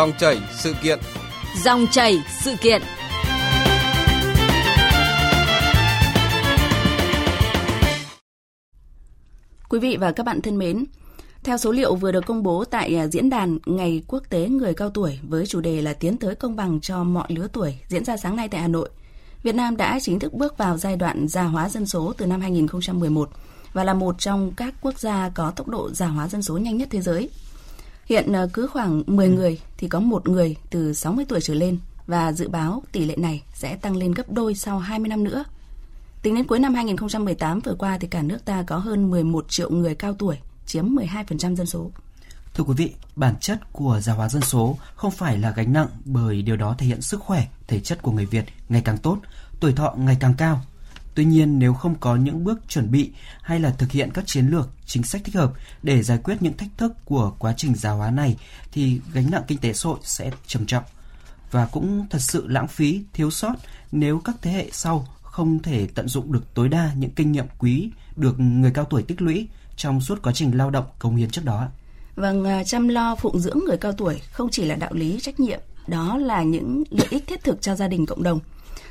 Dòng chảy sự kiện. Dòng chảy sự kiện. Quý vị và các bạn thân mến, theo số liệu vừa được công bố tại à, diễn đàn Ngày Quốc tế Người cao tuổi với chủ đề là tiến tới công bằng cho mọi lứa tuổi diễn ra sáng nay tại Hà Nội, Việt Nam đã chính thức bước vào giai đoạn già hóa dân số từ năm 2011 và là một trong các quốc gia có tốc độ già hóa dân số nhanh nhất thế giới. Hiện à, cứ khoảng 10 người thì có một người từ 60 tuổi trở lên và dự báo tỷ lệ này sẽ tăng lên gấp đôi sau 20 năm nữa. Tính đến cuối năm 2018 vừa qua thì cả nước ta có hơn 11 triệu người cao tuổi, chiếm 12% dân số. Thưa quý vị, bản chất của già hóa dân số không phải là gánh nặng bởi điều đó thể hiện sức khỏe, thể chất của người Việt ngày càng tốt, tuổi thọ ngày càng cao. Tuy nhiên, nếu không có những bước chuẩn bị hay là thực hiện các chiến lược, chính sách thích hợp để giải quyết những thách thức của quá trình già hóa này thì gánh nặng kinh tế xã hội sẽ trầm trọng và cũng thật sự lãng phí, thiếu sót nếu các thế hệ sau không thể tận dụng được tối đa những kinh nghiệm quý được người cao tuổi tích lũy trong suốt quá trình lao động công hiến trước đó. Vâng, à, chăm lo phụng dưỡng người cao tuổi không chỉ là đạo lý trách nhiệm, đó là những lợi ích thiết thực cho gia đình cộng đồng.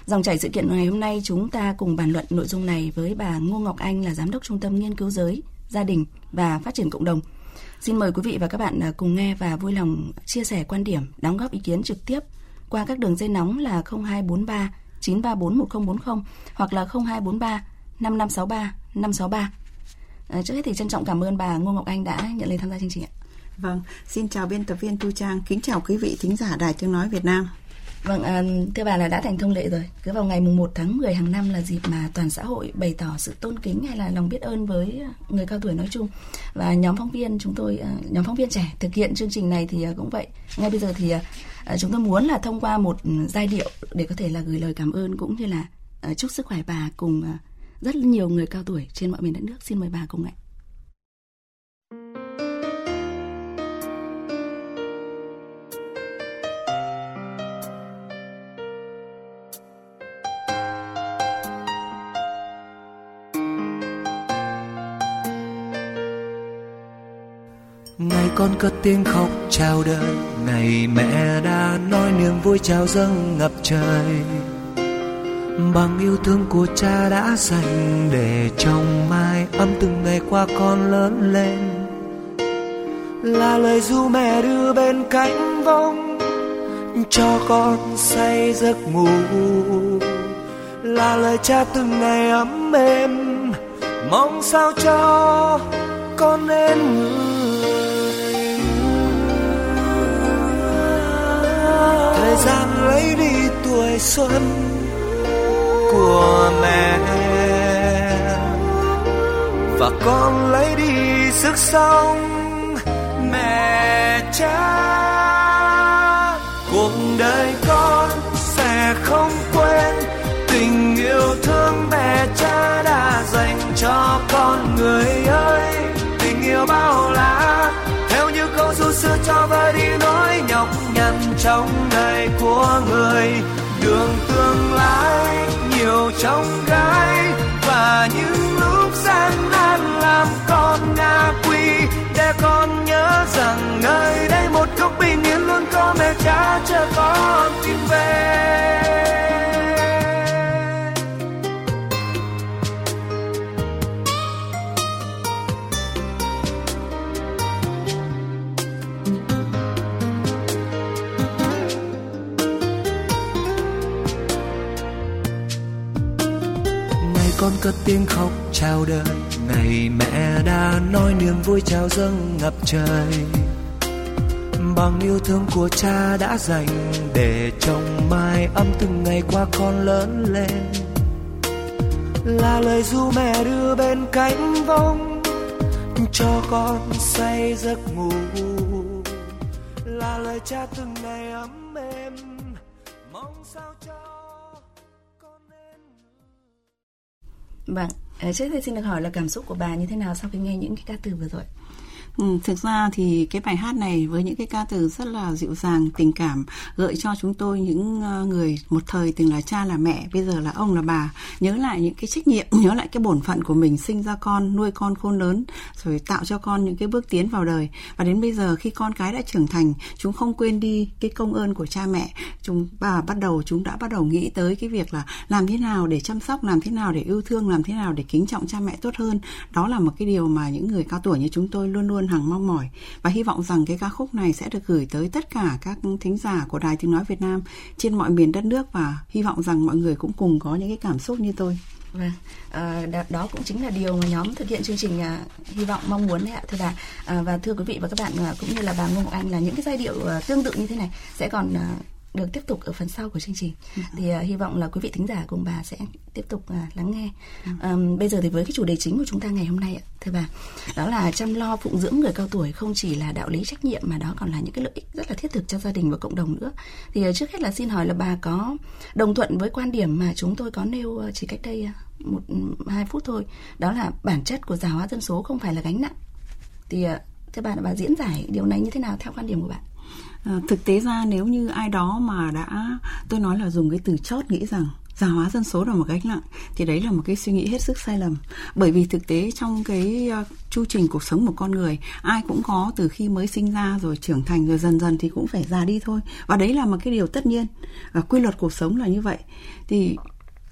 Dòng chảy sự kiện ngày hôm nay chúng ta cùng bàn luận nội dung này với bà Ngô Ngọc Anh là giám đốc trung tâm nghiên cứu giới, gia đình và phát triển cộng đồng. Xin mời quý vị và các bạn à, cùng nghe và vui lòng chia sẻ quan điểm, đóng góp ý kiến trực tiếp qua các đường dây nóng là 0243 934 1040 hoặc là 0243 5563 563. À, trước hết thì trân trọng cảm ơn bà Ngô Ngọc Anh đã nhận lời tham gia chương trình ạ. Vâng, xin chào biên tập viên Tu Trang, kính chào quý vị thính giả Đài Tiếng Nói Việt Nam. Vâng, à, thưa bà là đã thành thông lệ rồi. Cứ vào ngày mùng 1 tháng 10 hàng năm là dịp mà toàn xã hội bày tỏ sự tôn kính hay là lòng biết ơn với người cao tuổi nói chung. Và nhóm phóng viên chúng tôi, à, nhóm phóng viên trẻ thực hiện chương trình này thì à, cũng vậy. Ngay bây giờ thì à, chúng tôi muốn là thông qua một giai điệu để có thể là gửi lời cảm ơn cũng như là chúc sức khỏe bà cùng rất nhiều người cao tuổi trên mọi miền đất nước. Xin mời bà cùng ạ. Con cất tiếng khóc chào đời. Ngày mẹ đã nói niềm vui chào dâng ngập trời. Bằng yêu thương của cha đã dành để trong mai ấm từng ngày qua con lớn lên. Là lời ru mẹ đưa bên cánh vong cho con say giấc ngủ. Là lời cha từng ngày ấm êm, mong sao cho con nên người thời gian lấy đi tuổi xuân của mẹ và con lấy đi sức sống mẹ cha. Cuộc đời con sẽ không quên tình yêu thương mẹ cha đã dành cho con người ơi. Tình yêu bao la theo như câu du xưa cho vơi đi nỗi nhọc nhằn trong ngày của người, đường tương lai nhiều trong gai. Và những lúc gian nan làm con ngã quỳ, để con nhớ rằng nơi đây một góc bình yên luôn có mẹ cha chờ con tìm về. Con cất tiếng khóc chào đời. Ngày mẹ đã nói niềm vui chào dâng ngập trời. Bằng yêu thương của cha đã dành để trong mai ấm từng ngày qua con lớn lên. Là lời ru mẹ đưa bên cánh vong cho con say giấc ngủ. Là lời cha từng ngày ấm êm, mong sao cho Vâng, ờ, trước đây xin được hỏi là cảm xúc của bà như thế nào sau khi nghe những cái ca từ vừa rồi? Ừ, thực ra thì cái bài hát này với những cái ca từ rất là dịu dàng, tình cảm gợi cho chúng tôi những ờ, người một thời từng là cha là mẹ, bây giờ là ông là bà nhớ lại những cái trách nhiệm, nhớ lại cái bổn phận của mình sinh ra con, nuôi con khôn lớn rồi tạo cho con những cái bước tiến vào đời và đến bây giờ khi con cái đã trưởng thành, chúng không quên đi cái công ơn của cha mẹ. Chúng bà bắt đầu chúng đã bắt đầu nghĩ tới cái việc là làm thế nào để chăm sóc, làm thế nào để yêu thương, làm thế nào để kính trọng cha mẹ tốt hơn. Đó là một cái điều mà những người cao tuổi như chúng tôi luôn luôn hằng mong mỏi và hy vọng rằng cái ca khúc này sẽ được gửi tới tất cả các thính giả của Đài Tiếng Nói Việt Nam trên mọi miền đất nước và hy vọng rằng mọi người cũng cùng có những cái cảm xúc như tôi. Vâng, à, đó cũng chính là điều mà nhóm thực hiện chương trình à, hy vọng mong muốn đấy ạ thưa bà à, và thưa quý vị và các bạn à, cũng như là bà Ngô Ngọc Anh là những cái giai điệu à, tương tự như thế này sẽ còn à, được tiếp tục ở phần sau của chương trình. Ừ. thì uh, hy vọng là quý vị thính giả cùng bà sẽ tiếp tục uh, lắng nghe. Ừ. um, bây giờ thì với cái chủ đề chính của chúng ta ngày hôm nay ạ thưa bà đó là chăm lo phụng dưỡng người cao tuổi không chỉ là đạo lý trách nhiệm mà đó còn là những cái lợi ích rất là thiết thực cho gia đình và cộng đồng nữa. Thì uh, trước hết là xin hỏi là bà có đồng thuận với quan điểm mà chúng tôi có nêu uh, chỉ cách đây uh, một hai phút thôi đó là bản chất của già hóa dân số không phải là gánh nặng. Thì uh, thưa bà bà diễn giải điều này như thế nào theo quan điểm của bạn À, thực tế ra nếu như ai đó mà đã tôi nói là dùng cái từ chót nghĩ rằng già hóa dân số là một gánh nặng thì đấy là một cái suy nghĩ hết sức sai lầm. Bởi vì thực tế trong cái uh, chu trình cuộc sống của con người ai cũng có từ khi mới sinh ra rồi trưởng thành rồi dần dần thì cũng phải già đi thôi. Và đấy là một cái điều tất nhiên. Và quy luật cuộc sống là như vậy. Thì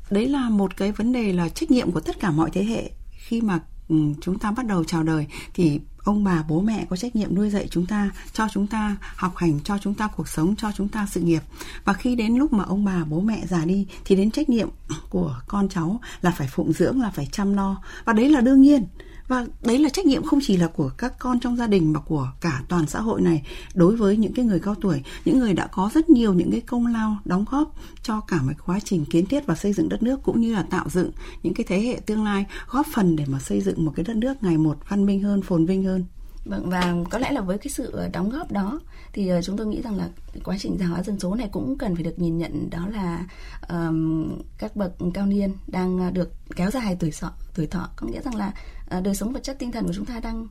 đấy là một cái vấn đề là trách nhiệm của tất cả mọi thế hệ khi mà Ừ, chúng ta bắt đầu chào đời. Thì ông bà, bố mẹ có trách nhiệm nuôi dạy chúng ta, cho chúng ta học hành, cho chúng ta cuộc sống, cho chúng ta sự nghiệp. Và khi đến lúc mà ông bà, bố mẹ già đi, thì đến trách nhiệm của con cháu là phải phụng dưỡng, là phải chăm lo. Và đấy là đương nhiên và đấy là trách nhiệm không chỉ là của các con trong gia đình mà của cả toàn xã hội này. Đối với những cái người cao tuổi, những người đã có rất nhiều những cái công lao đóng góp cho cả một quá trình kiến thiết và xây dựng đất nước cũng như là tạo dựng những cái thế hệ tương lai, góp phần để mà xây dựng một cái đất nước ngày một văn minh hơn, phồn vinh hơn. Vâng và có lẽ là với cái sự ờ, đóng góp đó thì ờ, chúng tôi nghĩ rằng là quá trình già hóa dân số này cũng cần phải được nhìn nhận đó là um, các bậc cao niên đang ờ, được kéo dài tuổi thọ tuổi thọ. Có nghĩa rằng là uh, đời sống vật chất tinh thần của chúng ta đang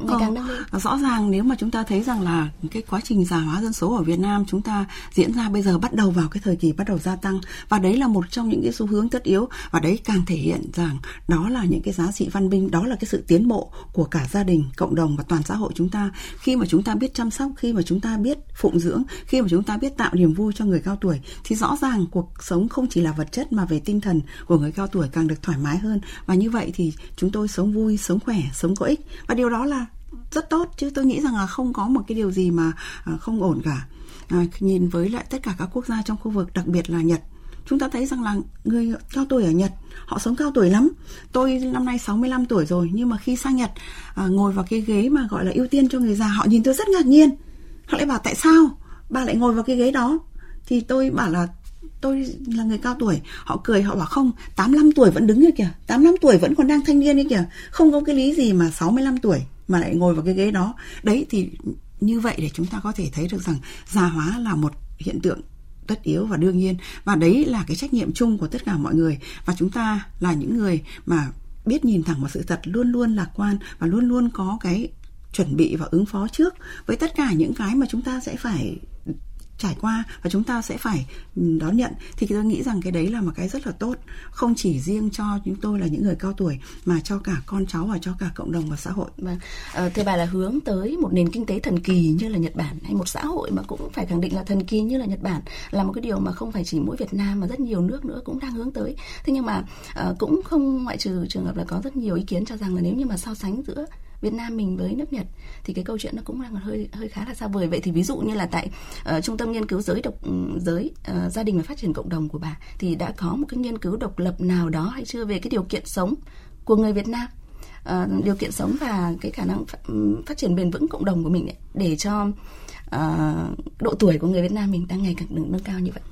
ngày càng nâng lên. Rõ ràng nếu mà chúng ta thấy rằng là cái quá trình già hóa dân số ở Việt Nam chúng ta diễn ra bây giờ bắt đầu vào cái thời kỳ bắt đầu gia tăng và đấy là một trong những cái xu hướng tất yếu và đấy càng thể hiện rằng đó là những cái giá trị văn minh, đó là cái sự tiến bộ của cả gia đình, cộng đồng và toàn xã hội chúng ta. Khi mà chúng ta biết chăm sóc, khi mà chúng ta biết phụng dưỡng, khi mà chúng ta biết tạo niềm vui cho người cao tuổi thì rõ ràng cuộc sống không chỉ là vật chất mà về tinh thần của người cao tuổi càng được thoải mái hơn. Và như vậy thì chúng tôi sống vui, sống khỏe, sống có ích. Và điều đó là rất tốt chứ tôi nghĩ rằng là không có một cái điều gì mà à, không ổn cả. À, nhìn với lại tất cả các quốc gia trong khu vực đặc biệt là Nhật chúng ta thấy rằng là người cao tuổi ở Nhật họ sống cao tuổi lắm. Tôi năm nay 65 tuổi rồi nhưng mà khi sang Nhật à, ngồi vào cái ghế mà gọi là ưu tiên cho người già họ nhìn tôi rất ngạc nhiên. Họ lại bảo tại sao bà lại ngồi vào cái ghế đó? Thì tôi bảo là tôi là người cao tuổi. Họ cười họ bảo không 85 tuổi vẫn đứng như kìa 85 tuổi vẫn còn đang thanh niên như kìa không có cái lý gì mà 65 tuổi mà lại ngồi vào cái ghế đó. Đấy, thì như vậy để chúng ta có thể thấy được rằng già hóa là một hiện tượng tất yếu và đương nhiên. Và đấy là cái trách nhiệm chung của tất cả mọi người. Và chúng ta là những người mà biết nhìn thẳng vào sự thật, luôn luôn lạc quan và luôn luôn có cái chuẩn bị và ứng phó trước với tất cả những cái mà chúng ta sẽ phải trải qua và chúng ta sẽ phải ừ, đón nhận thì tôi nghĩ rằng cái đấy là một cái rất là tốt không chỉ riêng cho chúng tôi là những người cao tuổi mà cho cả con cháu và cho cả cộng đồng và xã hội. Vâng. À, thưa bà là hướng tới một nền kinh tế thần kỳ như là Nhật Bản hay một xã hội mà cũng phải khẳng định là thần kỳ như là Nhật Bản là một cái điều mà không phải chỉ mỗi Việt Nam mà rất nhiều nước nữa cũng đang hướng tới. Thế nhưng mà à, cũng không ngoại trừ trường hợp là có rất nhiều ý kiến cho rằng là nếu như mà so sánh giữa Việt Nam mình với nước Nhật thì cái câu chuyện nó cũng đang hơi hơi khá là xa vời vậy thì ví dụ như là tại uh, trung tâm nghiên cứu giới độc ừ, giới uh, gia đình và phát triển cộng đồng của bà thì đã có một cái nghiên cứu độc lập nào đó hay chưa về cái điều kiện sống của người Việt Nam uh, điều kiện sống và cái khả năng phát, ừ, phát triển bền vững cộng đồng của mình ấy, để cho uh, độ tuổi của người Việt Nam mình đang ngày càng được nâng cao như vậy.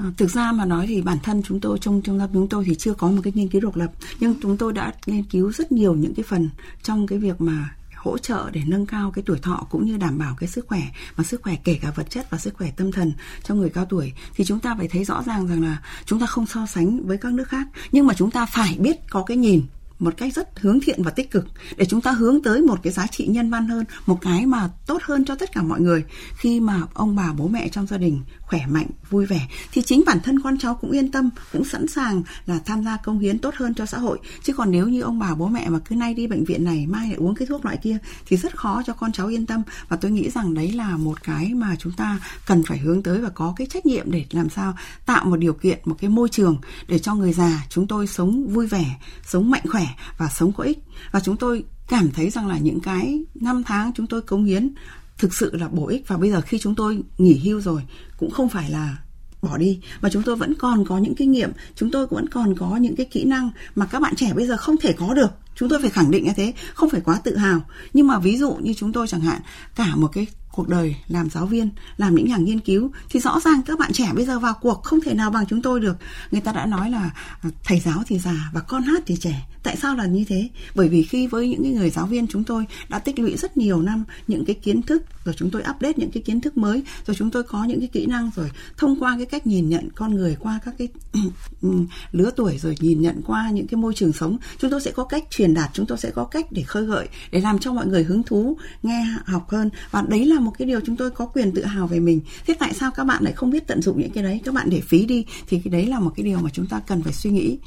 À, thực ra mà nói thì bản thân chúng tôi trong trong chúng tôi thì chưa có một cái nghiên cứu độc lập. Nhưng chúng tôi đã nghiên cứu rất nhiều những cái phần trong cái việc mà hỗ trợ để nâng cao cái tuổi thọ cũng như đảm bảo cái sức khỏe và sức khỏe kể cả vật chất và sức khỏe tâm thần cho người cao tuổi. Thì chúng ta phải thấy rõ ràng rằng là chúng ta không so sánh với các nước khác. Nhưng mà chúng ta phải biết có cái nhìn một cách rất hướng thiện và tích cực để chúng ta hướng tới một cái giá trị nhân văn hơn, một cái mà tốt hơn cho tất cả mọi người. Khi mà ông bà, bố mẹ trong gia đình khỏe mạnh, vui vẻ, thì chính bản thân con cháu cũng yên tâm, cũng sẵn sàng là tham gia công hiến tốt hơn cho xã hội. Chứ còn nếu như ông bà, bố mẹ mà cứ nay đi bệnh viện này, mai lại uống cái thuốc loại kia, thì rất khó cho con cháu yên tâm. Và tôi nghĩ rằng đấy là một cái mà chúng ta cần phải hướng tới và có cái trách nhiệm để làm sao tạo một điều kiện, một cái môi trường để cho người già chúng tôi sống vui vẻ, sống mạnh khỏe và sống có ích. Và chúng tôi cảm thấy rằng là những cái năm tháng chúng tôi cống hiến thực sự là bổ ích. Và bây giờ khi chúng tôi nghỉ hưu rồi, cũng không phải là bỏ đi. Mà chúng tôi vẫn còn có những kinh nghiệm, chúng tôi vẫn còn có những cái kỹ năng mà các bạn trẻ bây giờ không thể có được. Chúng tôi phải khẳng định như thế, không phải quá tự hào. Nhưng mà ví dụ như chúng tôi chẳng hạn, cả một cái cuộc đời, làm giáo viên, làm những nhà nghiên cứu thì rõ ràng các bạn trẻ bây giờ vào cuộc không thể nào bằng chúng tôi được. Người ta đã nói là à, thầy giáo thì già và con hát thì trẻ. Tại sao là như thế? Bởi vì khi với những người giáo viên chúng tôi đã tích lũy rất nhiều năm những cái kiến thức, rồi chúng tôi update những cái kiến thức mới, rồi chúng tôi có những cái kỹ năng, rồi thông qua cái cách nhìn nhận con người qua các cái ừ, lứa tuổi, rồi nhìn nhận qua những cái môi trường sống, chúng tôi sẽ có cách truyền đạt, chúng tôi sẽ có cách để khơi gợi, để làm cho mọi người hứng thú, nghe, học hơn. Và đấy là một cái điều chúng tôi có quyền tự hào về mình. Thế tại sao các bạn lại không biết tận dụng những cái đấy? Các bạn để phí đi thì cái đấy là một cái điều mà chúng ta cần phải suy nghĩ.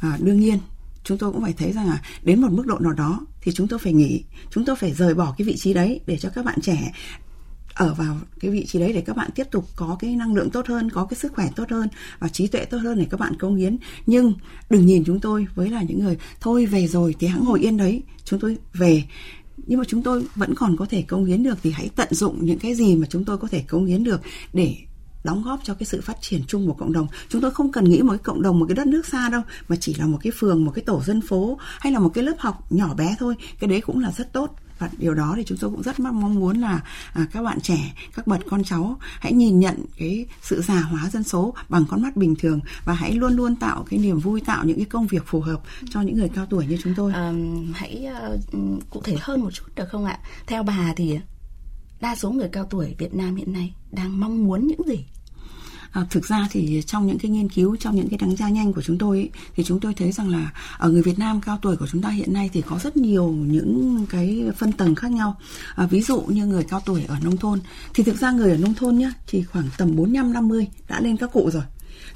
À, đương nhiên chúng tôi cũng phải thấy rằng là đến một mức độ nào đó thì chúng tôi phải nghỉ chúng tôi phải rời bỏ cái vị trí đấy để cho các bạn trẻ ở vào cái vị trí đấy để các bạn tiếp tục có cái năng lượng tốt hơn có cái sức khỏe tốt hơn và trí tuệ tốt hơn để các bạn công hiến. Nhưng đừng nhìn chúng tôi với là những người thôi về rồi thì hãng ngồi yên đấy. Chúng tôi về nhưng mà chúng tôi vẫn còn có thể công hiến được thì hãy tận dụng những cái gì mà chúng tôi có thể công hiến được để đóng góp cho cái sự phát triển chung của cộng đồng. Chúng tôi không cần nghĩ một cái cộng đồng, một cái đất nước xa đâu, mà chỉ là một cái phường, một cái tổ dân phố hay là một cái lớp học nhỏ bé thôi. Cái đấy cũng là rất tốt và điều đó thì chúng tôi cũng rất mong muốn là à, các bạn trẻ các bậc con cháu hãy nhìn nhận cái sự già hóa dân số bằng con mắt bình thường và hãy luôn luôn tạo cái niềm vui tạo những cái công việc phù hợp cho những người cao tuổi như chúng tôi. À, hãy uh, cụ thể hơn một chút được không ạ? Theo bà thì đa số người cao tuổi Việt Nam hiện nay đang mong muốn những gì? À, thực ra thì trong những cái nghiên cứu trong những cái đánh giá nhanh của chúng tôi ấy, thì chúng tôi thấy rằng là ở người Việt Nam cao tuổi của chúng ta hiện nay thì có rất nhiều những cái phân tầng khác nhau. À, ví dụ như người cao tuổi ở nông thôn thì thực ra người ở nông thôn nhá thì khoảng tầm 45 50 đã lên các cụ rồi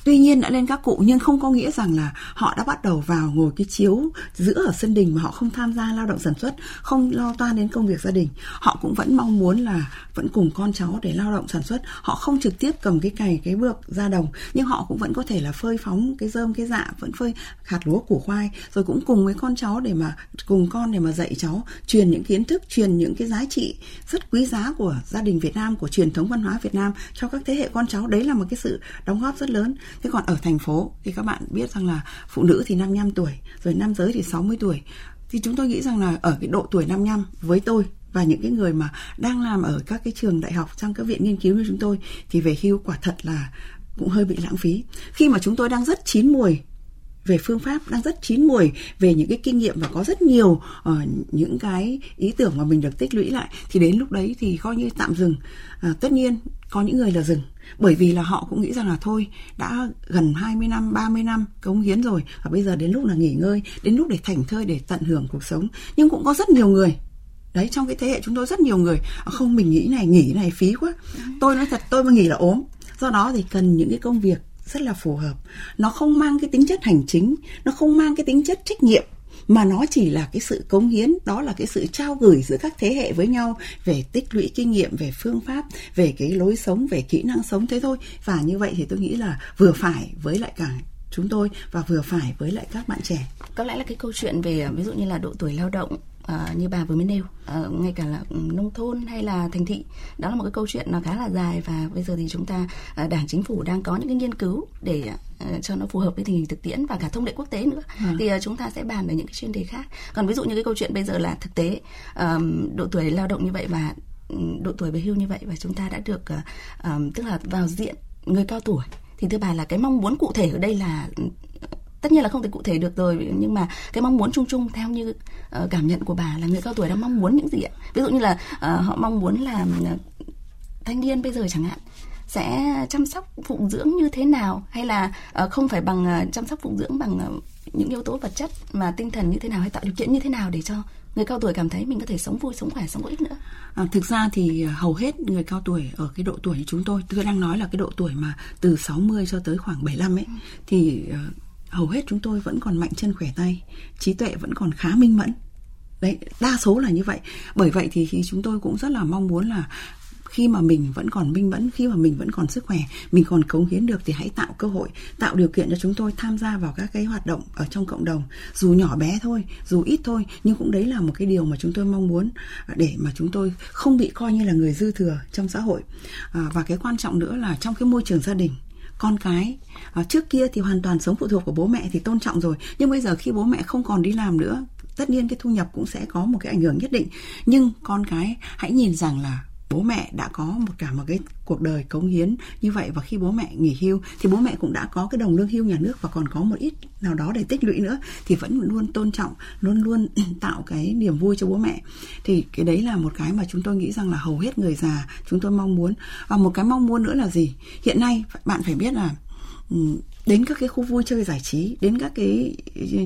Tuy nhiên đã lên các cụ nhưng không có nghĩa rằng là họ đã bắt đầu vào ngồi cái chiếu giữa ở sân đình mà họ không tham gia lao động sản xuất, không lo toan đến công việc gia đình. Họ cũng vẫn mong muốn là vẫn cùng con cháu để lao động sản xuất. Họ không trực tiếp cầm cái cày cái bược ra đồng nhưng họ cũng vẫn có thể là phơi phóng cái rơm cái dạ vẫn phơi hạt lúa củ khoai rồi cũng cùng với con cháu để mà cùng con để mà dạy cháu truyền những kiến thức truyền những cái giá trị rất quý giá của gia đình Việt Nam của truyền thống văn hóa Việt Nam cho các thế hệ con cháu đấy là một cái sự đóng góp rất lớn thế còn ở thành phố thì các bạn biết rằng là phụ nữ thì 55 tuổi rồi nam giới thì 60 tuổi. Thì chúng tôi nghĩ rằng là ở cái độ tuổi 55 với tôi và những cái người mà đang làm ở các cái trường đại học trong các viện nghiên cứu như chúng tôi thì về hưu quả thật là cũng hơi bị lãng phí. Khi mà chúng tôi đang rất chín mùi về phương pháp đang rất chín mùi về những cái kinh nghiệm và có rất nhiều uh, những cái ý tưởng mà mình được tích lũy lại thì đến lúc đấy thì coi như tạm dừng. Uh, tất nhiên có những người là dừng bởi vì là họ cũng nghĩ rằng là thôi đã gần 20 năm 30 năm cống hiến rồi và bây giờ đến lúc là nghỉ ngơi đến lúc để thành thơi để tận hưởng cuộc sống. Nhưng cũng có rất nhiều người đấy trong cái thế hệ chúng tôi rất nhiều người không mình nghĩ này nghỉ này phí quá. Tôi nói thật tôi mà nghỉ là ốm. Do đó thì cần những cái công việc rất là phù hợp. Nó không mang cái tính chất hành chính nó không mang cái tính chất trách nhiệm mà nó chỉ là cái sự cống hiến, đó là cái sự trao gửi giữa các thế hệ với nhau về tích lũy kinh nghiệm, về phương pháp, về cái lối sống, về kỹ năng sống thế thôi. Và như vậy thì tôi nghĩ là vừa phải với lại cả chúng tôi và vừa phải với lại các bạn trẻ. Có lẽ là cái câu chuyện về, ví dụ như là độ tuổi lao động uh, như bà vừa mới nêu. Uh, ngay cả là nông thôn hay là thành thị. Đó là một cái câu chuyện nó khá là dài và bây giờ thì chúng ta uh, đảng chính phủ đang có những cái nghiên cứu để uh, cho nó phù hợp với tình hình thực tiễn và cả thông lệ quốc tế nữa. À. thì uh, chúng ta sẽ bàn về những cái chuyên đề khác. Còn ví dụ như cái câu chuyện bây giờ là thực tế độ tuổi lao động như vậy và độ tuổi về hưu như vậy và chúng ta đã được tức là vào diện người cao tuổi. Thì thưa bà là cái mong muốn cụ thể ở đây là tất nhiên là không thể cụ thể được rồi nhưng mà cái mong muốn chung chung theo như uh, cảm nhận của bà là người cao tuổi đang mong muốn những gì ạ? Ví dụ như là uh, họ mong muốn là uh, thanh niên bây giờ chẳng hạn sẽ chăm sóc phụng dưỡng như thế nào? Hay là uh, không phải bằng uh, chăm sóc phụng dưỡng bằng uh, những yếu tố vật chất và tinh thần như thế nào hay tạo điều kiện như thế nào để cho người cao tuổi cảm thấy mình có thể sống vui sống khỏe sống có ích nữa? À, thực ra thì hầu hết người cao tuổi ở cái độ tuổi như chúng tôi tôi đang nói là cái độ tuổi mà từ 60 cho tới khoảng 75 ấy thì uh, hầu hết chúng tôi vẫn còn mạnh chân khỏe tay trí tuệ vẫn còn khá minh mẫn. Đấy đa số là như vậy. Bởi vậy thì, khi chúng tôi cũng rất là mong muốn là khi mà mình vẫn còn minh mẫn khi mà mình vẫn còn sức khỏe mình còn cống hiến được thì hãy tạo cơ hội tạo điều kiện cho chúng tôi tham gia vào các cái hoạt động ở trong cộng đồng. Dù nhỏ bé thôi dù ít thôi nhưng cũng đấy là một cái điều mà chúng tôi mong muốn để mà chúng tôi không bị coi như là người dư thừa trong xã hội. À, và cái quan trọng nữa là trong cái môi trường gia đình con cái. À, trước kia thì hoàn toàn sống phụ thuộc của bố mẹ thì tôn trọng rồi. Nhưng bây giờ khi bố mẹ không còn đi làm nữa tất nhiên cái thu nhập cũng sẽ có một cái ảnh hưởng nhất định. Nhưng con cái hãy nhìn rằng là bố mẹ đã có một cả một cái cuộc đời cống hiến như vậy và khi bố mẹ nghỉ hưu thì bố mẹ cũng đã có cái đồng lương hưu nhà nước và còn có một ít nào đó để tích lũy nữa thì vẫn luôn tôn trọng, luôn luôn tạo cái niềm vui cho bố mẹ. Thì cái đấy là một cái mà chúng tôi nghĩ rằng là hầu hết người già chúng tôi mong muốn. Và một cái mong muốn nữa là gì? Hiện nay, bạn phải biết là ừ, đến các cái khu vui chơi giải trí, đến các cái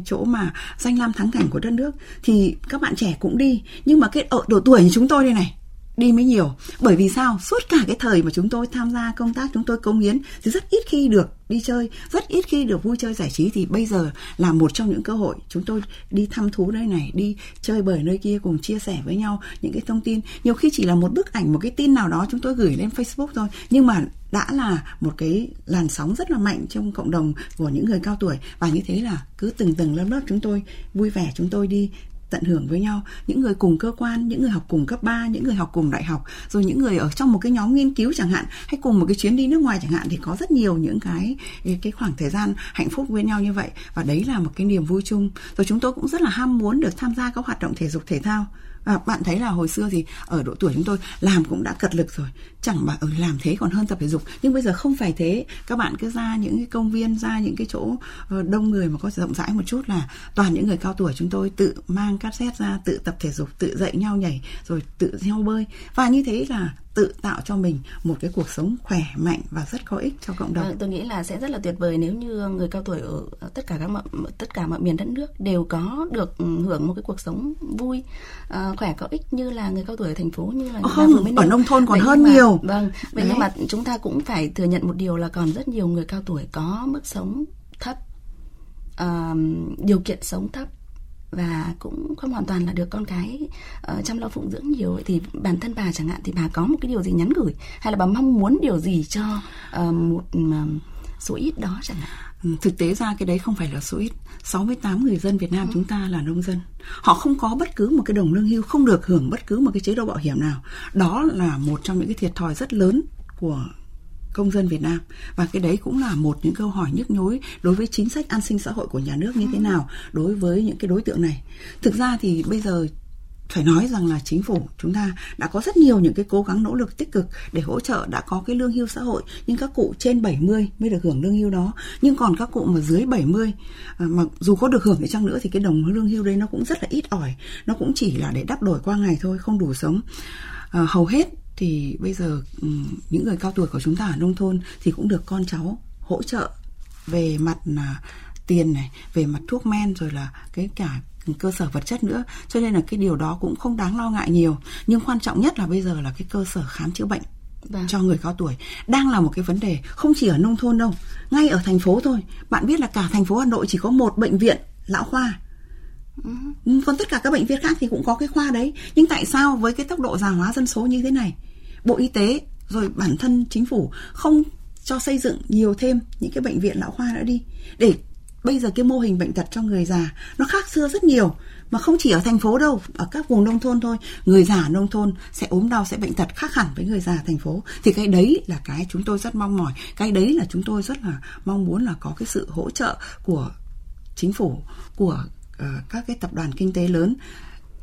chỗ mà danh lam thắng cảnh của đất nước thì các bạn trẻ cũng đi. Nhưng mà cái ở độ tuổi như chúng tôi đây này đi mới nhiều. Bởi vì sao? Suốt cả cái thời mà chúng tôi tham gia công tác, chúng tôi công hiến thì rất ít khi được đi chơi, rất ít khi được vui chơi giải trí. Thì bây giờ là một trong những cơ hội chúng tôi đi thăm thú nơi này, đi chơi bời nơi kia cùng chia sẻ với nhau những cái thông tin. Nhiều khi chỉ là một bức ảnh, một cái tin nào đó chúng tôi gửi lên Facebook thôi. Nhưng mà đã là một cái làn sóng rất là mạnh trong cộng đồng của những người cao tuổi. Và như thế là cứ từng từng lớp lớp chúng tôi vui vẻ, chúng tôi đi tận hưởng với nhau. Những người cùng cơ quan, những người học cùng cấp 3 những người học cùng đại học, rồi những người ở trong một cái nhóm nghiên cứu chẳng hạn, hay cùng một cái chuyến đi nước ngoài chẳng hạn, thì có rất nhiều những cái cái khoảng thời gian hạnh phúc với nhau như vậy. Và đấy là một cái niềm vui chung. Rồi chúng tôi cũng rất là ham muốn được tham gia các hoạt động thể dục thể thao à, bạn thấy là hồi xưa thì ở độ tuổi chúng tôi làm cũng đã cật lực rồi chẳng mà ở ừ, làm thế còn hơn tập thể dục nhưng bây giờ không phải thế các bạn cứ ra những cái công viên ra những cái chỗ ờ, đông người mà có rộng rãi một chút là toàn những người cao tuổi chúng tôi tự mang cassette ra tự tập thể dục tự dạy nhau nhảy rồi tự nhau bơi và như thế là tự tạo cho mình một cái cuộc sống khỏe mạnh và rất có ích cho cộng đồng. À, tôi nghĩ là sẽ rất là tuyệt vời nếu như người cao tuổi ở tất cả các mọi, tất cả mọi miền đất nước đều có được ừ, hưởng một cái cuộc sống vui, ờ, khỏe có ích như là người cao tuổi ở thành phố như là không ở nông thôn còn vậy hơn mà, nhiều. Vâng, vậy nhưng mà chúng ta cũng phải thừa nhận một điều là còn rất nhiều người cao tuổi có mức sống thấp, uh, điều kiện sống thấp và cũng không hoàn toàn là được con cái uh, chăm lo phụng dưỡng nhiều. Thì bản thân bà chẳng hạn thì bà có một cái điều gì nhắn gửi hay là bà mong muốn điều gì cho uh, một uh, số ít đó chẳng hạn Thực tế ra cái đấy không phải là số ít. 68 người dân Việt Nam ừ. chúng ta là nông dân. Họ không có bất cứ một cái đồng lương hưu Không được hưởng bất cứ một cái chế độ bảo hiểm nào. Đó là một trong những cái thiệt thòi rất lớn của công dân Việt Nam. Và cái đấy cũng là một những câu hỏi nhức nhối đối với chính sách an sinh xã hội của nhà nước như thế nào đối với những cái đối tượng này. Thực ra thì bây giờ phải nói rằng là chính phủ chúng ta đã có rất nhiều những cái cố gắng nỗ lực tích cực để hỗ trợ đã có cái lương hưu xã hội. Nhưng các cụ trên 70 mới được hưởng lương hưu đó. Nhưng còn các cụ mà dưới 70 à, mà dù có được hưởng cái chăng nữa thì cái đồng lương hưu đấy nó cũng rất là ít ỏi. Nó cũng chỉ là để đắp đổi qua ngày thôi không đủ sống. À, hầu hết thì bây giờ ừ, những người cao tuổi của chúng ta ở nông thôn thì cũng được con cháu hỗ trợ về mặt là tiền này về mặt thuốc men rồi là cái cả cơ sở vật chất nữa. Cho nên là cái điều đó cũng không đáng lo ngại nhiều. Nhưng quan trọng nhất là bây giờ là cái cơ sở khám chữa bệnh Vâng. cho người cao tuổi đang là một cái vấn đề không chỉ ở nông thôn đâu ngay ở thành phố thôi. Bạn biết là cả thành phố hà nội chỉ có một bệnh viện lão khoa. Ừ. còn tất cả các bệnh viện khác thì cũng có cái khoa đấy. Nhưng tại sao với cái tốc độ già hóa dân số như thế này bộ y tế rồi bản thân chính phủ không cho xây dựng nhiều thêm những cái bệnh viện lão khoa nữa đi để bây giờ cái mô hình bệnh tật cho người già nó khác xưa rất nhiều. Mà không chỉ ở thành phố đâu ở các vùng nông thôn thôi. Người già nông thôn sẽ ốm đau sẽ bệnh tật khác hẳn với người già thành phố. Thì cái đấy là cái chúng tôi rất mong mỏi. Cái đấy là chúng tôi rất là mong muốn là có cái sự hỗ trợ của chính phủ của uh, các cái tập đoàn kinh tế lớn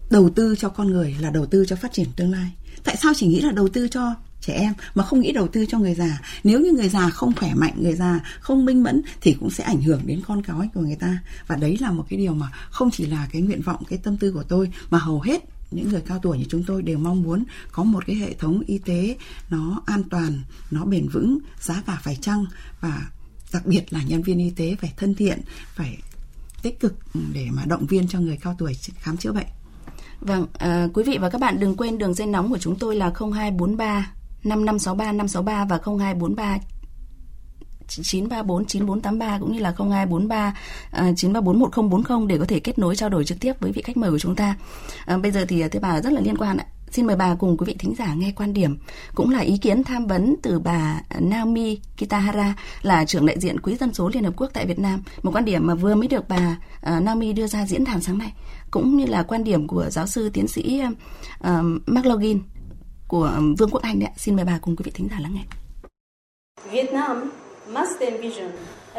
đầu tư cho con người là đầu tư cho phát triển tương lai. Tại sao chỉ nghĩ là đầu tư cho trẻ em mà không nghĩ đầu tư cho người già? Nếu như người già không khỏe mạnh, người già không minh mẫn thì cũng sẽ ảnh hưởng đến con cái của người ta. Và đấy là một cái điều mà không chỉ là cái nguyện vọng, cái tâm tư của tôi, mà hầu hết những người cao tuổi như chúng tôi đều mong muốn có một cái hệ thống y tế nó an toàn, nó bền vững, giá cả phải chăng? Và đặc biệt là nhân viên y tế phải thân thiện, phải tích cực để mà động viên cho người cao tuổi khám chữa bệnh. Vâng, à, quý vị và các bạn đừng quên đường dây nóng của chúng tôi là 0243 5563 563 và 0243 934 9483 cũng như là 0243 934 1040 để có thể kết nối trao đổi trực tiếp với vị khách mời của chúng ta. À, bây giờ thì à, thưa bà rất là liên quan ạ. Xin mời bà cùng quý vị thính giả nghe quan điểm cũng là ý kiến tham vấn từ bà Naomi Kitahara là trưởng đại diện Quỹ dân số Liên Hợp Quốc tại Việt Nam. Một quan điểm mà vừa mới được bà à, Naomi đưa ra diễn đàn sáng nay cũng như là quan điểm của giáo sư tiến sĩ uh, McLaughlin của Vương quốc Anh đấy. Xin mời bà cùng quý vị thính giả lắng nghe.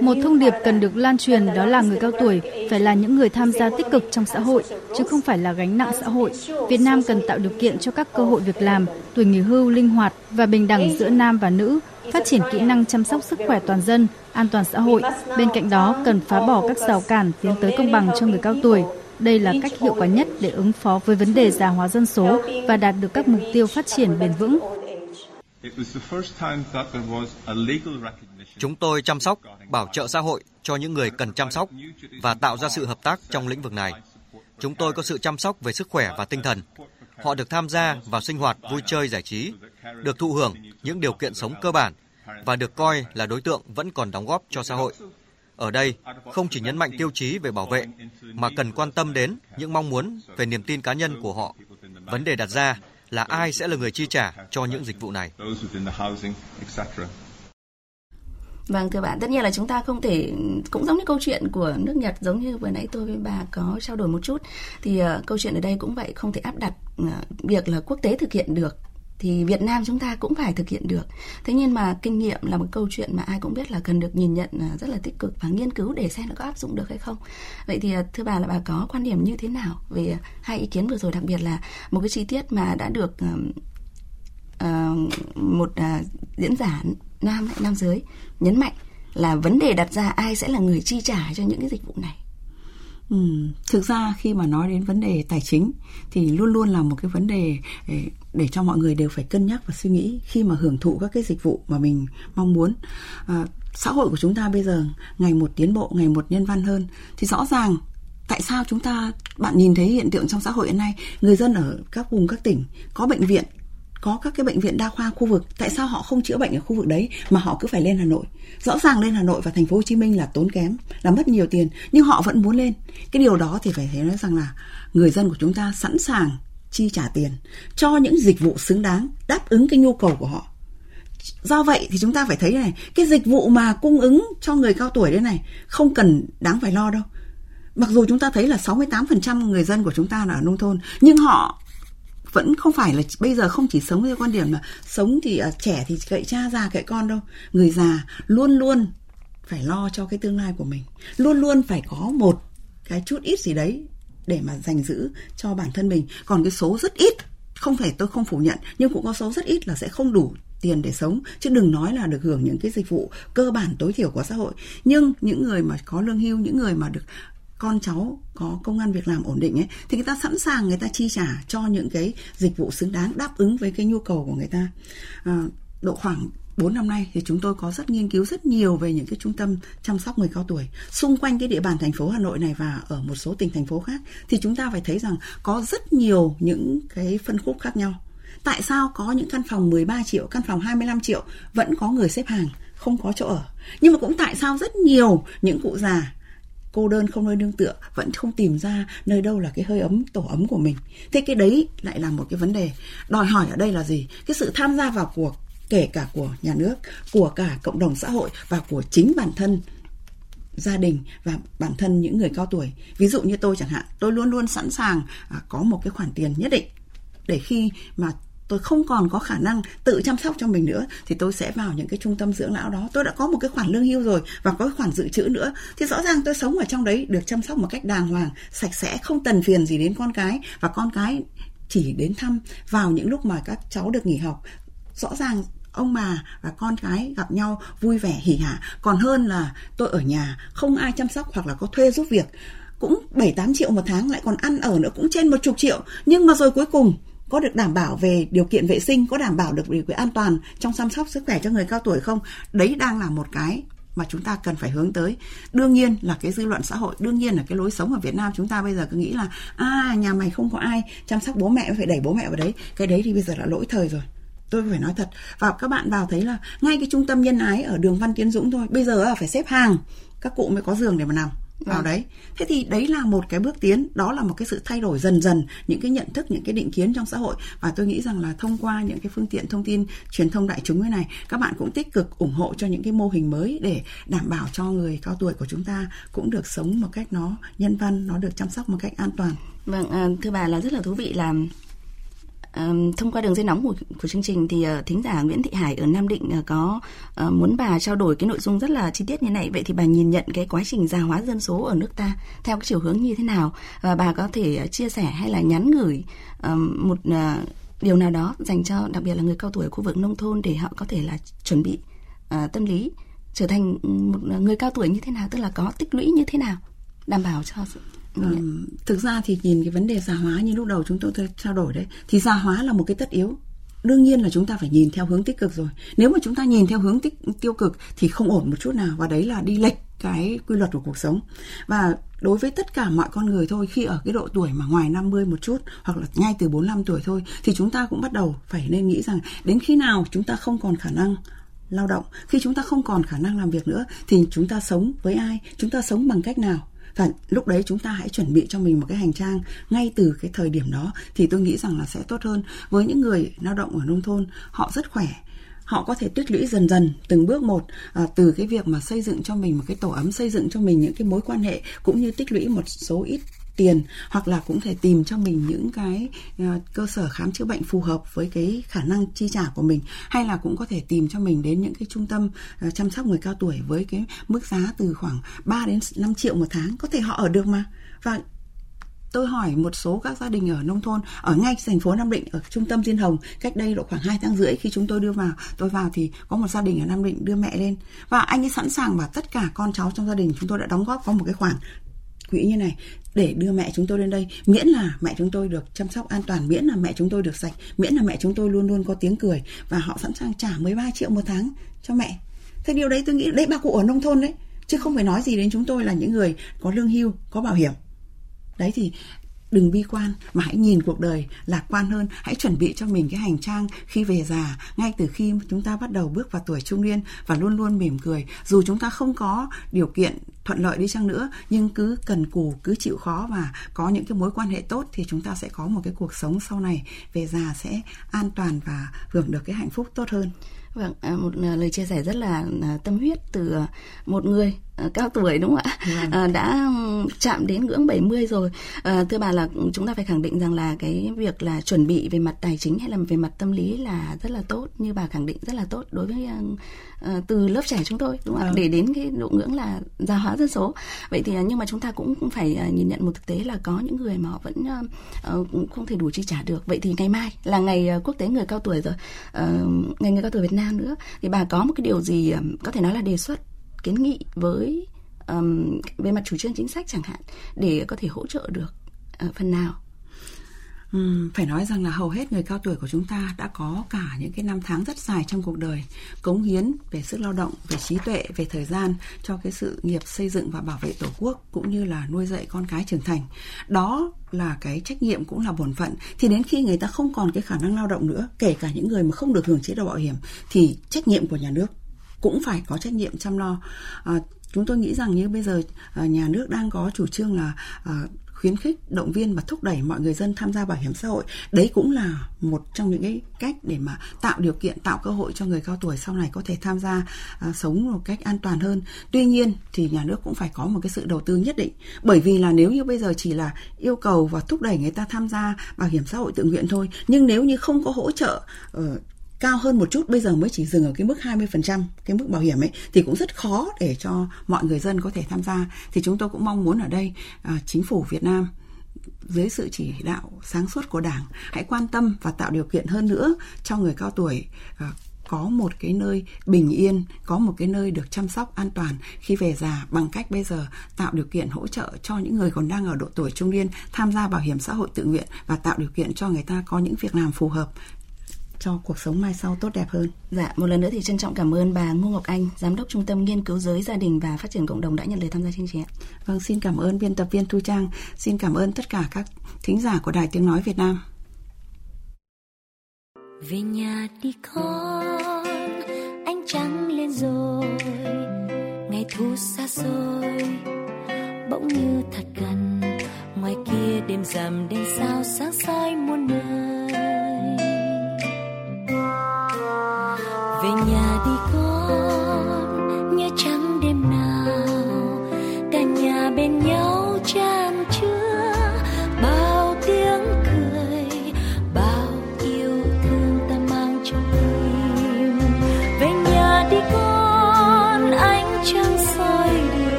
Một thông điệp cần được lan truyền đó là người cao tuổi phải là những người tham gia tích cực trong xã hội, chứ không phải là gánh nặng xã hội. Việt Nam cần tạo điều kiện cho các cơ hội việc làm, tuổi nghỉ hưu linh hoạt và bình đẳng giữa nam và nữ, phát triển kỹ năng chăm sóc sức khỏe toàn dân, an toàn xã hội. Bên cạnh đó, cần phá bỏ các rào cản tiến tới công bằng cho người cao tuổi. Đây là cách hiệu quả nhất để ứng phó với vấn đề già hóa dân số và đạt được các mục tiêu phát triển bền vững. Chúng tôi chăm sóc, bảo trợ xã hội cho những người cần chăm sóc và tạo ra sự hợp tác trong lĩnh vực này. Chúng tôi có sự chăm sóc về sức khỏe và tinh thần. Họ được tham gia vào sinh hoạt vui chơi giải trí, được thụ hưởng những điều kiện sống cơ bản và được coi là đối tượng vẫn còn đóng góp cho xã hội. Ở đây, không chỉ nhấn mạnh tiêu chí về bảo vệ, mà cần quan tâm đến những mong muốn về niềm tin cá nhân của họ. Vấn đề đặt ra là ai sẽ là người chi trả cho những dịch vụ này. Vâng thưa bạn, tất nhiên là chúng ta không thể cũng giống như câu chuyện của nước Nhật giống như vừa nãy tôi với bà có trao đổi một chút thì uh, câu chuyện ở đây cũng vậy không thể áp đặt uh, việc là quốc tế thực hiện được thì Việt Nam chúng ta cũng phải thực hiện được. Thế nhưng mà kinh nghiệm là một câu chuyện mà ai cũng biết là cần được nhìn nhận à, rất là tích cực và nghiên cứu để xem nó có áp dụng được hay không. Vậy thì à, thưa bà là bà có quan điểm như thế nào về hai ý kiến vừa rồi đặc biệt là một cái chi tiết mà đã được uh, một uh, diễn giả nam nam giới nhấn mạnh là vấn đề đặt ra ai sẽ là người chi trả cho những cái dịch vụ này Ừ, thực ra khi mà nói đến vấn đề tài chính thì luôn luôn là một cái vấn đề để, để cho mọi người đều phải cân nhắc và suy nghĩ khi mà hưởng thụ các cái dịch vụ mà mình mong muốn. À, xã hội của chúng ta bây giờ ngày một tiến bộ, ngày một nhân văn hơn thì rõ ràng tại sao chúng ta bạn nhìn thấy hiện tượng trong xã hội hiện nay người dân ở các vùng các tỉnh có bệnh viện có các cái bệnh viện đa khoa khu vực, tại sao họ không chữa bệnh ở khu vực đấy mà họ cứ phải lên Hà Nội? Rõ ràng lên Hà Nội và thành phố Hồ Chí Minh là tốn kém, là mất nhiều tiền, nhưng họ vẫn muốn lên. Cái điều đó thì phải thấy nói rằng là người dân của chúng ta sẵn sàng chi trả tiền cho những dịch vụ xứng đáng, đáp ứng cái nhu cầu của họ. Do vậy thì chúng ta phải thấy này, cái dịch vụ mà cung ứng cho người cao tuổi đấy này không cần đáng phải lo đâu. Mặc dù chúng ta thấy là 68% người dân của chúng ta là ở nông thôn, nhưng họ vẫn không phải là bây giờ không chỉ sống theo quan điểm là sống thì uh, trẻ thì cậy cha già cậy con đâu. Người già luôn luôn phải lo cho cái tương lai của mình. Luôn luôn phải có một cái chút ít gì đấy để mà dành giữ cho bản thân mình. Còn cái số rất ít không phải tôi không phủ nhận nhưng cũng có số rất ít là sẽ không đủ tiền để sống. Chứ đừng nói là được hưởng những cái dịch vụ cơ bản tối thiểu của xã hội. Nhưng những người mà có lương hưu những người mà được con cháu có công an việc làm ổn định ấy thì người ta sẵn sàng người ta chi trả cho những cái dịch vụ xứng đáng đáp ứng với cái nhu cầu của người ta à, độ khoảng 4 năm nay thì chúng tôi có rất nghiên cứu rất nhiều về những cái trung tâm chăm sóc người cao tuổi xung quanh cái địa bàn thành phố Hà Nội này và ở một số tỉnh thành phố khác thì chúng ta phải thấy rằng có rất nhiều những cái phân khúc khác nhau. Tại sao có những căn phòng 13 triệu, căn phòng 25 triệu vẫn có người xếp hàng, không có chỗ ở. Nhưng mà cũng tại sao rất nhiều những cụ già cô đơn không nơi nương tựa, vẫn không tìm ra nơi đâu là cái hơi ấm, tổ ấm của mình. Thế cái đấy lại là một cái vấn đề. Đòi hỏi ở đây là gì? Cái sự tham gia vào cuộc, kể cả của nhà nước, của cả cộng đồng xã hội và của chính bản thân gia đình và bản thân những người cao tuổi. Ví dụ như tôi chẳng hạn, tôi luôn luôn sẵn sàng à, có một cái khoản tiền nhất định để khi mà tôi không còn có khả năng tự chăm sóc cho mình nữa, thì tôi sẽ vào những cái trung tâm dưỡng lão đó. Tôi đã có một cái khoản lương hưu rồi và có cái khoản dự trữ nữa. Thì rõ ràng tôi sống ở trong đấy được chăm sóc một cách đàng hoàng, sạch sẽ, không tần phiền gì đến con cái. Và con cái chỉ đến thăm vào những lúc mà các cháu được nghỉ học. Rõ ràng ông bà và con cái gặp nhau vui vẻ, hỉ hả. Còn hơn là tôi ở nhà, không ai chăm sóc hoặc là có thuê giúp việc. Cũng 7 8 triệu một tháng, lại còn ăn ở nữa, cũng trên một chục triệu. Nhưng mà rồi cuối cùng có được đảm bảo về điều kiện vệ sinh, có đảm bảo được điều kiện an toàn trong chăm sóc sức khỏe cho người cao tuổi không? Đấy đang là một cái mà chúng ta cần phải hướng tới. Đương nhiên là cái dư luận xã hội, đương nhiên là cái lối sống ở Việt Nam chúng ta bây giờ cứ nghĩ là à nhà mày không có ai chăm sóc bố mẹ, phải đẩy bố mẹ vào đấy. Cái đấy thì bây giờ đã lỗi thời rồi. Tôi phải nói thật. Và các bạn vào thấy là ngay cái trung tâm nhân ái ở đường Văn Tiến Dũng thôi, bây giờ là phải xếp hàng. Các cụ mới có giường để mà nằm vào vâng. đấy. Thế thì đấy là một cái bước tiến đó là một cái sự thay đổi dần dần những cái nhận thức những cái định kiến trong xã hội. Và tôi nghĩ rằng là thông qua những cái phương tiện thông tin truyền thông đại chúng như này các bạn cũng tích cực ủng hộ cho những cái mô hình mới để đảm bảo cho người cao tuổi của chúng ta cũng được sống một cách nó nhân văn nó được chăm sóc một cách an toàn. Vâng à, thưa bà là rất là thú vị là Thông qua đường dây nóng của, của chương trình thì uh, thính giả Nguyễn Thị Hải ở Nam Định uh, có uh, muốn bà trao đổi cái nội dung rất là chi tiết như này. Vậy thì bà nhìn nhận cái quá trình già hóa dân số ở nước ta theo cái chiều hướng như thế nào? Và bà có thể chia sẻ hay là nhắn gửi uh, một uh, điều nào đó dành cho đặc biệt là người cao tuổi ở khu vực nông thôn để họ có thể là chuẩn bị uh, tâm lý trở thành một người cao tuổi như thế nào tức là có tích lũy như thế nào đảm bảo cho sự Um, thực ra thì nhìn cái vấn đề già hóa như lúc đầu chúng tôi trao đổi đấy thì già hóa là một cái tất yếu. Đương nhiên là chúng ta phải nhìn theo hướng tích cực rồi. Nếu mà chúng ta nhìn theo hướng tích tiêu cực thì không ổn một chút nào và đấy là đi lệch cái quy luật của cuộc sống. Và đối với tất cả mọi con người thôi khi ở cái độ tuổi mà ngoài 50 một chút hoặc là ngay từ 45 tuổi thôi thì chúng ta cũng bắt đầu phải nên nghĩ rằng đến khi nào chúng ta không còn khả năng lao động khi chúng ta không còn khả năng làm việc nữa thì chúng ta sống với ai chúng ta sống bằng cách nào? Và lúc đấy chúng ta hãy chuẩn bị cho mình một cái hành trang ngay từ cái thời điểm đó thì tôi nghĩ rằng là sẽ tốt hơn. Với những người lao động ở nông thôn họ rất khỏe họ có thể tích lũy dần dần từng bước một à, từ cái việc mà xây dựng cho mình một cái tổ ấm xây dựng cho mình những cái mối quan hệ cũng như tích lũy một số ít tiền, hoặc là cũng thể tìm cho mình những cái à, cơ sở khám chữa bệnh phù hợp với cái khả năng chi trả của mình, hay là cũng có thể tìm cho mình đến những cái trung tâm à, chăm sóc người cao tuổi với cái mức giá từ khoảng 3 đến 5 triệu một tháng, có thể họ ở được mà. Và tôi hỏi một số các gia đình ở nông thôn, ở ngay thành phố Nam Định, ở trung tâm Diên Hồng, cách đây độ khoảng 2 tháng rưỡi khi chúng tôi đưa vào, tôi vào thì có một gia đình ở Nam Định đưa mẹ lên. Và anh ấy sẵn sàng và tất cả con cháu trong gia đình chúng tôi đã đóng góp có một cái khoản quỹ như này để đưa mẹ chúng tôi lên đây. Miễn là mẹ chúng tôi được chăm sóc an toàn, miễn là mẹ chúng tôi được sạch, miễn là mẹ chúng tôi luôn luôn có tiếng cười và họ sẵn sàng trả 13 triệu một tháng cho mẹ. Thế điều đấy tôi nghĩ, đấy bà cụ ở nông thôn đấy, chứ không phải nói gì đến chúng tôi là những người có lương hưu, có bảo hiểm. Đấy thì đừng bi quan mà hãy nhìn cuộc đời lạc quan hơn. Hãy chuẩn bị cho mình cái hành trang khi về già ngay từ khi chúng ta bắt đầu bước vào tuổi trung niên và luôn luôn mỉm cười. Dù chúng ta không có điều kiện thuận lợi đi chăng nữa nhưng cứ cần cù cứ chịu khó và có những cái mối quan hệ tốt thì chúng ta sẽ có một cái cuộc sống sau này về già sẽ an toàn và hưởng được cái hạnh phúc tốt hơn. Vâng, à, một à, lời chia sẻ rất là à, tâm huyết từ một người cao tuổi đúng không ạ? Vâng. đã chạm đến ngưỡng 70 rồi. thưa bà là chúng ta phải khẳng định rằng là cái việc là chuẩn bị về mặt tài chính hay là về mặt tâm lý là rất là tốt như bà khẳng định rất là tốt đối với từ lớp trẻ chúng tôi đúng không ạ? Vâng. Để đến cái độ ngưỡng là già hóa dân số. Vậy thì nhưng mà chúng ta cũng phải nhìn nhận một thực tế là có những người mà họ vẫn không thể đủ chi trả được. Vậy thì ngày mai là ngày quốc tế người cao tuổi rồi. ngày người cao tuổi Việt Nam nữa thì bà có một cái điều gì có thể nói là đề xuất kiến nghị với um, về mặt chủ trương chính sách chẳng hạn để có thể hỗ trợ được uh, phần nào Uhm, phải nói rằng là hầu hết người cao tuổi của chúng ta đã có cả những cái năm tháng rất dài trong cuộc đời cống hiến về sức lao động, về trí tuệ, về thời gian cho cái sự nghiệp xây dựng và bảo vệ tổ quốc cũng như là nuôi dạy con cái trưởng thành. Đó là cái trách nhiệm cũng là bổn phận thì đến khi người ta không còn cái khả năng lao động nữa, kể cả những người mà không được hưởng chế độ bảo hiểm thì trách nhiệm của nhà nước cũng phải có trách nhiệm chăm lo. À, chúng tôi nghĩ rằng như bây giờ à, nhà nước đang có chủ trương là à, khuyến khích động viên và thúc đẩy mọi người dân tham gia bảo hiểm xã hội. Đấy cũng là một trong những cái cách để mà tạo điều kiện tạo cơ hội cho người cao tuổi sau này có thể tham gia à, sống một cách an toàn hơn. Tuy nhiên thì nhà nước cũng phải có một cái sự đầu tư nhất định. Bởi vì là nếu như bây giờ chỉ là yêu cầu và thúc đẩy người ta tham gia bảo hiểm xã hội tự nguyện thôi nhưng nếu như không có hỗ trợ uh, cao hơn một chút bây giờ mới chỉ dừng ở cái mức 20% cái mức bảo hiểm ấy thì cũng rất khó để cho mọi người dân có thể tham gia. Thì chúng tôi cũng mong muốn ở đây à, chính phủ Việt Nam dưới sự chỉ đạo sáng suốt của Đảng hãy quan tâm và tạo điều kiện hơn nữa cho người cao tuổi à, có một cái nơi bình yên, có một cái nơi được chăm sóc an toàn khi về già. Bằng cách bây giờ tạo điều kiện hỗ trợ cho những người còn đang ở độ tuổi trung niên tham gia bảo hiểm xã hội tự nguyện và tạo điều kiện cho người ta có những việc làm phù hợp cho cuộc sống mai sau tốt đẹp hơn. Dạ, một lần nữa thì trân trọng cảm ơn bà Ngô Ngọc Anh, Giám đốc Trung tâm Nghiên cứu Giới, Gia đình và Phát triển Cộng đồng đã nhận lời tham gia chương trình. Vâng, xin cảm ơn biên tập viên Thu Trang, xin cảm ơn tất cả các thính giả của Đài Tiếng Nói Việt Nam. Về nhà đi con, anh trắng lên rồi, ngày thu xa xôi, bỗng như thật gần, ngoài kia đêm rằm đêm sao sáng soi muôn nơi.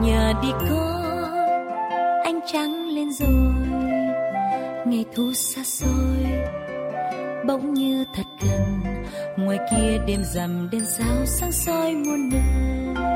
Nhà đi con anh trắng lên rồi, ngày thu xa xôi, bỗng như thật gần, ngoài kia đêm rằm đèn sao sáng soi muôn nơi.